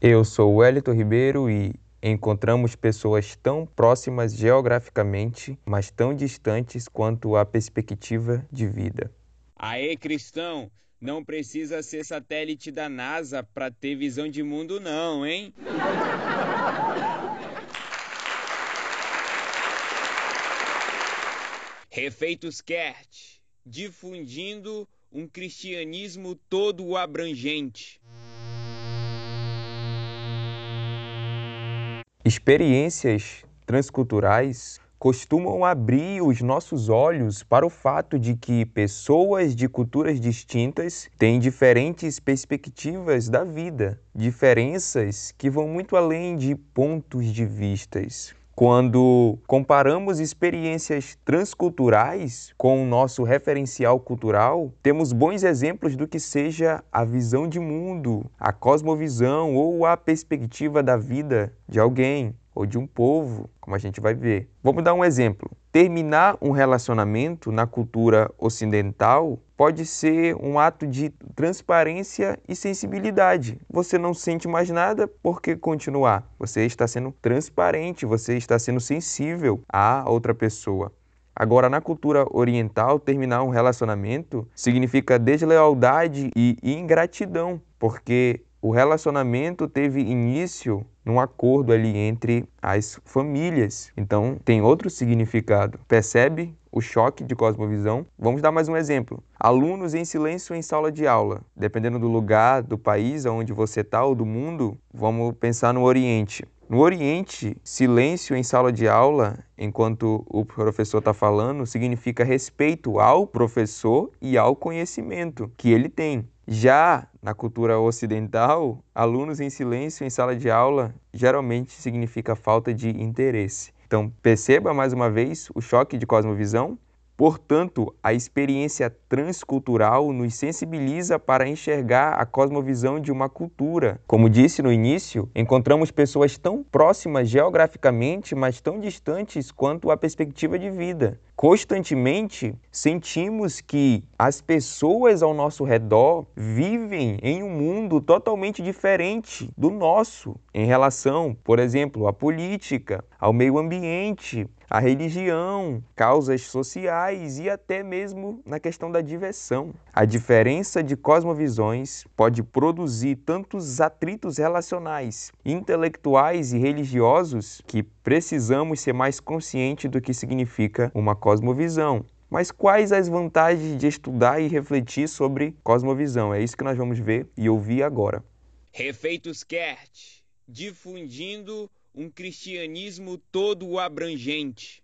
Eu sou Wellington Ribeiro e encontramos pessoas tão próximas geograficamente, mas tão distantes quanto a perspectiva de vida. Aê, cristão! Não precisa ser satélite da NASA para ter visão de mundo, não, hein? Refeitos Kert, difundindo um cristianismo todo abrangente. Experiências transculturais costumam abrir os nossos olhos para o fato de que pessoas de culturas distintas têm diferentes perspectivas da vida, diferenças que vão muito além de pontos de vistas. Quando comparamos experiências transculturais com o nosso referencial cultural, temos bons exemplos do que seja a visão de mundo, a cosmovisão ou a perspectiva da vida de alguém ou de um povo, como a gente vai ver. Vamos dar um exemplo. Terminar um relacionamento na cultura ocidental pode ser um ato de transparência e sensibilidade. Você não sente mais nada, por que continuar? Você está sendo transparente, você está sendo sensível à outra pessoa. Agora, na cultura oriental, terminar um relacionamento significa deslealdade e ingratidão, porque o relacionamento teve início num acordo ali entre as famílias. Então tem outro significado. Percebe o choque de cosmovisão? Vamos dar mais um exemplo. Alunos em silêncio em sala de aula. Dependendo do lugar, do país onde você está ou do mundo, vamos pensar no Oriente. No Oriente, silêncio em sala de aula, enquanto o professor está falando, significa respeito ao professor e ao conhecimento que ele tem. Já na cultura ocidental, alunos em silêncio em sala de aula geralmente significa falta de interesse. Então, perceba mais uma vez o choque de cosmovisão. Portanto, a experiência transcultural nos sensibiliza para enxergar a cosmovisão de uma cultura. Como disse no início, encontramos pessoas tão próximas geograficamente, mas tão distantes quanto a perspectiva de vida constantemente sentimos que as pessoas ao nosso redor vivem em um mundo totalmente diferente do nosso em relação, por exemplo, à política, ao meio ambiente, à religião, causas sociais e até mesmo na questão da diversão. A diferença de cosmovisões pode produzir tantos atritos relacionais, intelectuais e religiosos que precisamos ser mais conscientes do que significa uma cosmovisão. Mas quais as vantagens de estudar e refletir sobre cosmovisão? É isso que nós vamos ver e ouvir agora. Refeitos Kert, difundindo um cristianismo todo abrangente.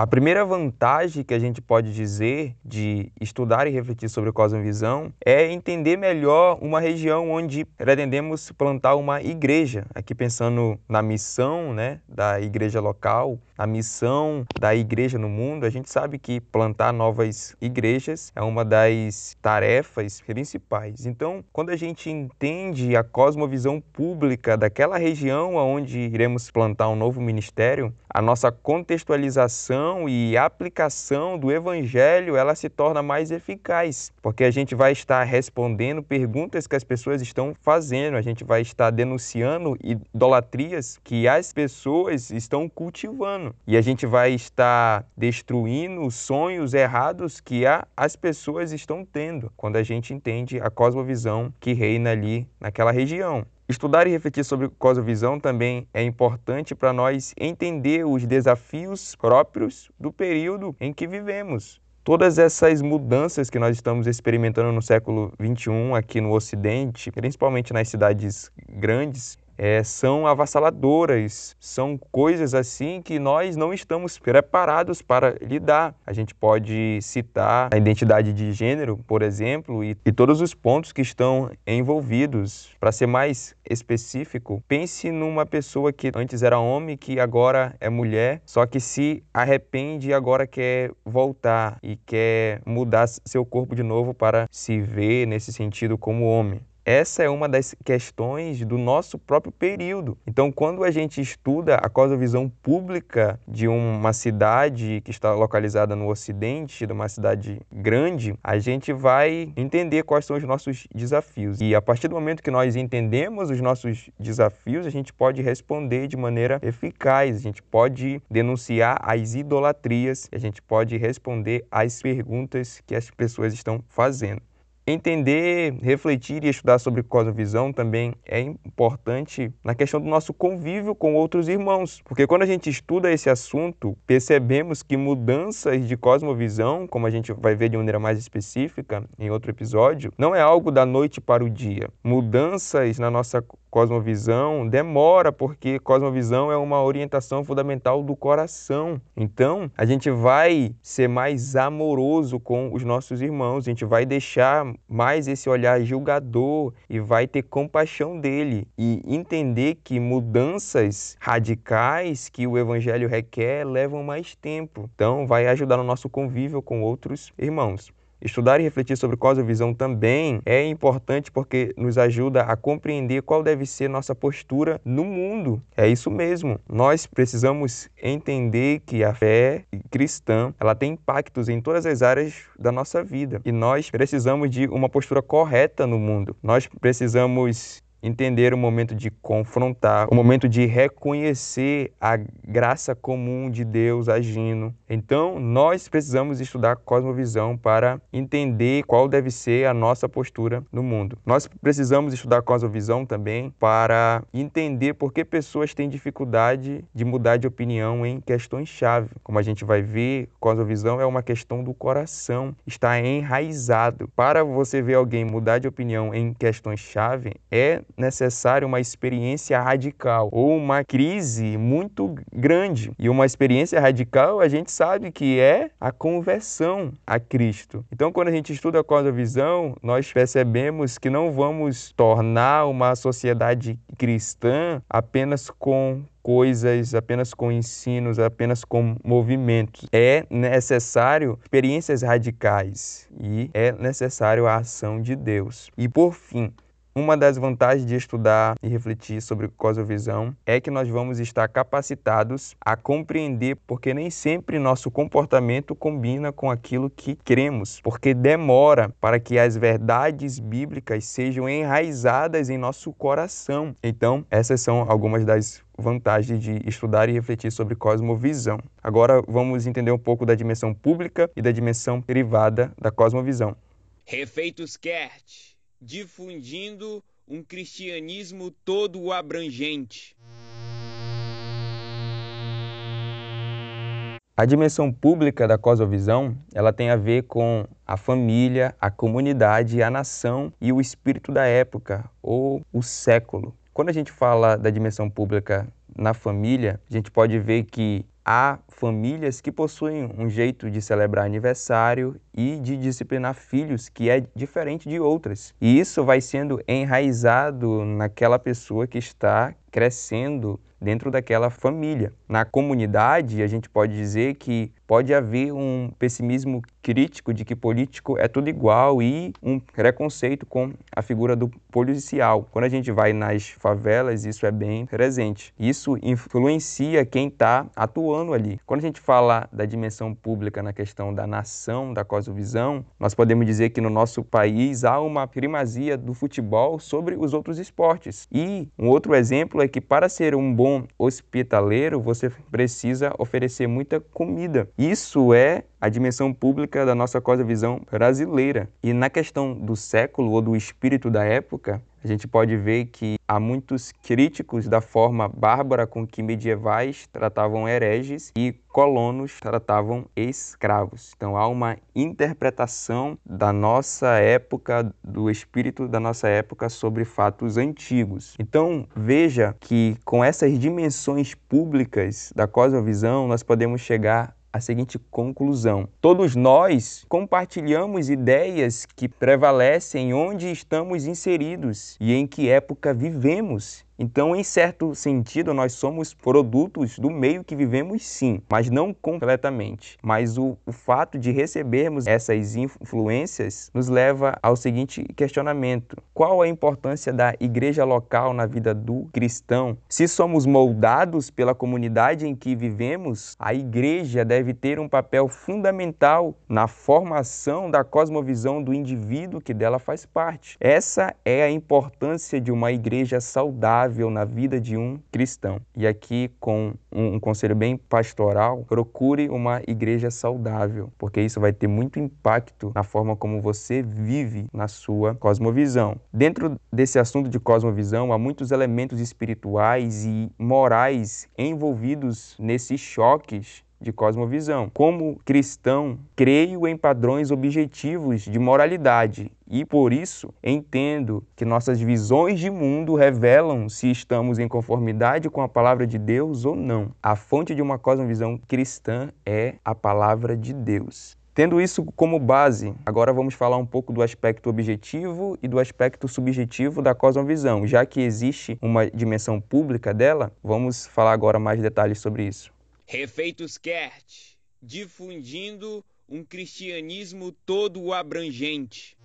A primeira vantagem que a gente pode dizer de estudar e refletir sobre cosmovisão é entender melhor uma região onde pretendemos plantar uma igreja. Aqui pensando na missão né, da igreja local, a missão da igreja no mundo, a gente sabe que plantar novas igrejas é uma das tarefas principais. Então, quando a gente entende a cosmovisão pública daquela região onde iremos plantar um novo ministério, a nossa contextualização e aplicação do evangelho, ela se torna mais eficaz, porque a gente vai estar respondendo perguntas que as pessoas estão fazendo, a gente vai estar denunciando idolatrias que as pessoas estão cultivando e a gente vai estar destruindo os sonhos errados que a, as pessoas estão tendo quando a gente entende a cosmovisão que reina ali naquela região. Estudar e refletir sobre cosmovisão também é importante para nós entender os desafios próprios do período em que vivemos. Todas essas mudanças que nós estamos experimentando no século XXI aqui no Ocidente, principalmente nas cidades grandes, é, são avassaladoras, são coisas assim que nós não estamos preparados para lidar. A gente pode citar a identidade de gênero, por exemplo, e, e todos os pontos que estão envolvidos. Para ser mais específico, pense numa pessoa que antes era homem, que agora é mulher, só que se arrepende e agora quer voltar e quer mudar seu corpo de novo para se ver nesse sentido como homem essa é uma das questões do nosso próprio período. Então, quando a gente estuda a cosmovisão pública de uma cidade que está localizada no ocidente, de uma cidade grande, a gente vai entender quais são os nossos desafios. E a partir do momento que nós entendemos os nossos desafios, a gente pode responder de maneira eficaz, a gente pode denunciar as idolatrias, a gente pode responder às perguntas que as pessoas estão fazendo. Entender, refletir e estudar sobre cosmovisão também é importante na questão do nosso convívio com outros irmãos, porque quando a gente estuda esse assunto, percebemos que mudanças de cosmovisão, como a gente vai ver de maneira mais específica em outro episódio, não é algo da noite para o dia. Mudanças na nossa cosmovisão demora, porque cosmovisão é uma orientação fundamental do coração. Então, a gente vai ser mais amoroso com os nossos irmãos, a gente vai deixar mais esse olhar julgador e vai ter compaixão dele e entender que mudanças radicais que o evangelho requer levam mais tempo. Então, vai ajudar no nosso convívio com outros irmãos. Estudar e refletir sobre cosmovisão também é importante porque nos ajuda a compreender qual deve ser nossa postura no mundo. É isso mesmo. Nós precisamos entender que a fé cristã, ela tem impactos em todas as áreas da nossa vida e nós precisamos de uma postura correta no mundo. Nós precisamos entender o momento de confrontar, o momento de reconhecer a graça comum de Deus agindo. Então, nós precisamos estudar cosmovisão para entender qual deve ser a nossa postura no mundo. Nós precisamos estudar cosmovisão também para entender por que pessoas têm dificuldade de mudar de opinião em questões chave. Como a gente vai ver, cosmovisão é uma questão do coração, está enraizado. Para você ver alguém mudar de opinião em questões chave, é necessário uma experiência radical ou uma crise muito grande. E uma experiência radical a gente sabe que é a conversão a Cristo. Então, quando a gente estuda a cosmovisão, nós percebemos que não vamos tornar uma sociedade cristã apenas com coisas, apenas com ensinos, apenas com movimentos. É necessário experiências radicais e é necessário a ação de Deus. E por fim, uma das vantagens de estudar e refletir sobre cosmovisão é que nós vamos estar capacitados a compreender porque nem sempre nosso comportamento combina com aquilo que queremos, porque demora para que as verdades bíblicas sejam enraizadas em nosso coração. Então, essas são algumas das vantagens de estudar e refletir sobre cosmovisão. Agora vamos entender um pouco da dimensão pública e da dimensão privada da cosmovisão. Refeitos Kert difundindo um cristianismo todo abrangente. A dimensão pública da cosmovisão, ela tem a ver com a família, a comunidade, a nação e o espírito da época ou o século. Quando a gente fala da dimensão pública na família, a gente pode ver que há famílias que possuem um jeito de celebrar aniversário e de disciplinar filhos que é diferente de outras. E isso vai sendo enraizado naquela pessoa que está crescendo dentro daquela família. Na comunidade, a gente pode dizer que pode haver um pessimismo crítico de que político é tudo igual e um preconceito com a figura do policial. Quando a gente vai nas favelas, isso é bem presente. Isso influencia quem está atuando ali. Quando a gente fala da dimensão pública na questão da nação, da cosmovisão, nós podemos dizer que no nosso país há uma primazia do futebol sobre os outros esportes. E um outro exemplo é que para ser um bom hospitaleiro, você precisa oferecer muita comida. Isso é a dimensão pública da nossa cosmovisão brasileira. E na questão do século ou do espírito da época, a gente pode ver que há muitos críticos da forma bárbara com que medievais tratavam hereges e colonos tratavam escravos. Então há uma interpretação da nossa época, do espírito da nossa época sobre fatos antigos. Então veja que com essas dimensões públicas da cosmovisão nós podemos chegar a seguinte conclusão: todos nós compartilhamos ideias que prevalecem onde estamos inseridos e em que época vivemos. Então, em certo sentido, nós somos produtos do meio que vivemos, sim, mas não completamente. Mas o, o fato de recebermos essas influências nos leva ao seguinte questionamento: qual a importância da igreja local na vida do cristão? Se somos moldados pela comunidade em que vivemos, a igreja deve ter um papel fundamental na formação da cosmovisão do indivíduo que dela faz parte. Essa é a importância de uma igreja saudável na vida de um cristão. E aqui, com um, um conselho bem pastoral, procure uma igreja saudável, porque isso vai ter muito impacto na forma como você vive na sua cosmovisão. Dentro desse assunto de cosmovisão, há muitos elementos espirituais e morais envolvidos nesses choques de cosmovisão. Como cristão, creio em padrões objetivos de moralidade e por isso entendo que nossas visões de mundo revelam se estamos em conformidade com a palavra de Deus ou não. A fonte de uma cosmovisão cristã é a palavra de Deus. Tendo isso como base, agora vamos falar um pouco do aspecto objetivo e do aspecto subjetivo da cosmovisão. Já que existe uma dimensão pública dela, vamos falar agora mais detalhes sobre isso. Refeitos Kert, difundindo um cristianismo todo abrangente.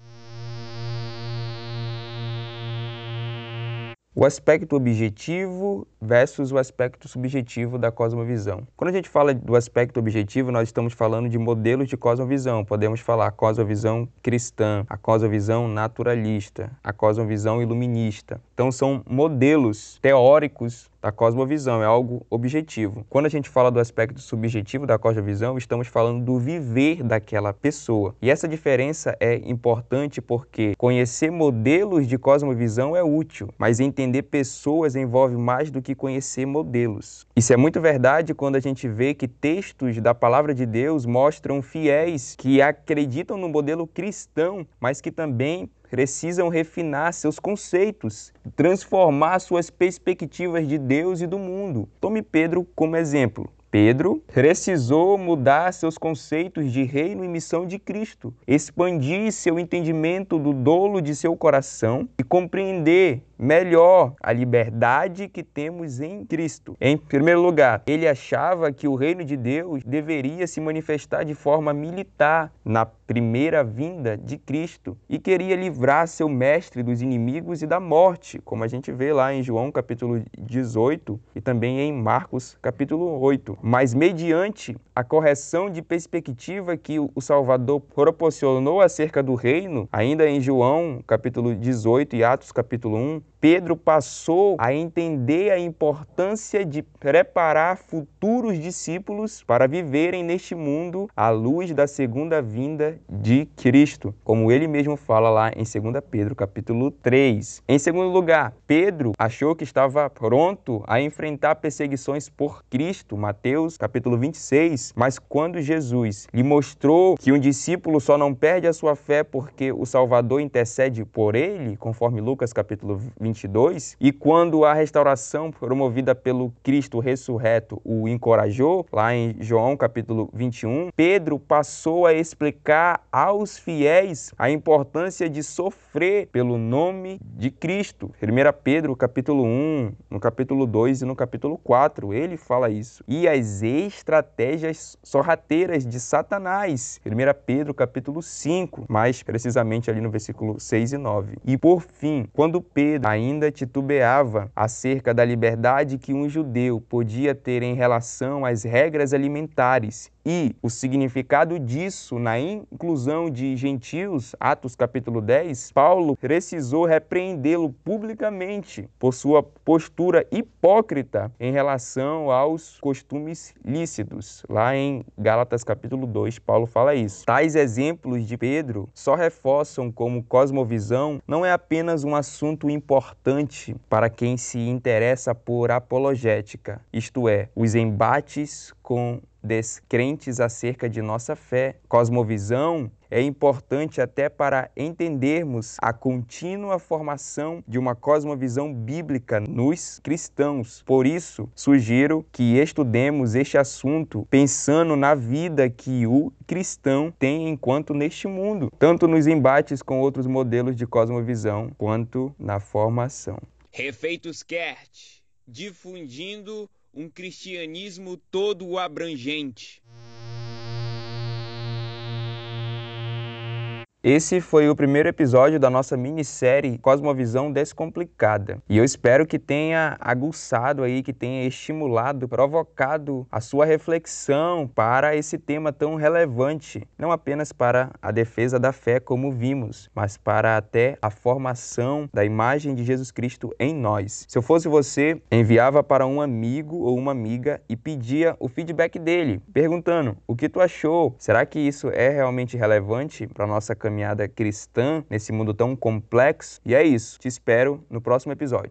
o aspecto objetivo versus o aspecto subjetivo da cosmovisão. Quando a gente fala do aspecto objetivo, nós estamos falando de modelos de cosmovisão. Podemos falar a cosmovisão cristã, a cosmovisão naturalista, a cosmovisão iluminista. Então são modelos teóricos da cosmovisão, é algo objetivo. Quando a gente fala do aspecto subjetivo da cosmovisão, estamos falando do viver daquela pessoa. E essa diferença é importante porque conhecer modelos de cosmovisão é útil, mas entender pessoas envolve mais do que conhecer modelos. Isso é muito verdade quando a gente vê que textos da palavra de Deus mostram fiéis que acreditam no modelo cristão, mas que também precisam refinar seus conceitos, transformar suas perspectivas de Deus e do mundo. Tome Pedro como exemplo. Pedro precisou mudar seus conceitos de reino e missão de Cristo, expandir seu entendimento do dolo de seu coração e compreender melhor a liberdade que temos em Cristo. Em primeiro lugar, ele achava que o reino de Deus deveria se manifestar de forma militar na primeira vinda de Cristo e queria livrar seu mestre dos inimigos e da morte, como a gente vê lá em João capítulo 18 e também em Marcos capítulo 8. Mas mediante a correção de perspectiva que o Salvador proporcionou acerca do reino, ainda em João capítulo 18 e Atos capítulo 1, Pedro passou a entender a importância de preparar futuros discípulos para viverem neste mundo à luz da segunda vinda de Cristo, como ele mesmo fala lá em 2 Pedro, capítulo 3. Em segundo lugar, Pedro achou que estava pronto a enfrentar perseguições por Cristo, Mateus, capítulo 26, mas quando Jesus lhe mostrou que um discípulo só não perde a sua fé porque o Salvador intercede por ele, conforme Lucas capítulo 26, 22, e quando a restauração promovida pelo Cristo ressurreto o encorajou, lá em João capítulo 21, Pedro passou a explicar aos fiéis a importância de sofrer pelo nome de Cristo. 1 Pedro capítulo 1, no capítulo 2 e no capítulo 4, ele fala isso. E as estratégias sorrateiras de Satanás. 1 Pedro capítulo 5, mais precisamente ali no versículo 6 e 9. E por fim, quando Pedro ainda ainda titubeava acerca da liberdade que um judeu podia ter em relação às regras alimentares e o significado disso na inclusão de gentios, Atos capítulo 10, Paulo precisou repreendê-lo publicamente por sua postura hipócrita em relação aos costumes lícitos. Lá em Gálatas capítulo 2, Paulo fala isso. Tais exemplos de Pedro só reforçam como cosmovisão não é apenas um assunto importante para quem se interessa por apologética, isto é, os embates com descrentes acerca de nossa fé. Cosmovisão é importante até para entendermos a contínua formação de uma cosmovisão bíblica nos cristãos. Por isso, sugiro que estudemos este assunto pensando na vida que o cristão tem enquanto neste mundo, tanto nos embates com outros modelos de cosmovisão quanto na formação. Refeitos Kert, difundindo um cristianismo todo abrangente. Esse foi o primeiro episódio da nossa minissérie Cosmovisão Descomplicada. E eu espero que tenha aguçado aí, que tenha estimulado, provocado a sua reflexão para esse tema tão relevante, não apenas para a defesa da fé, como vimos, mas para até a formação da imagem de Jesus Cristo em nós. Se eu fosse você, enviava para um amigo ou uma amiga e pedia o feedback dele, perguntando: "O que tu achou? Será que isso é realmente relevante para nossa caminhada caminhada cristã nesse mundo tão complexo. E é isso. Te espero no próximo episódio.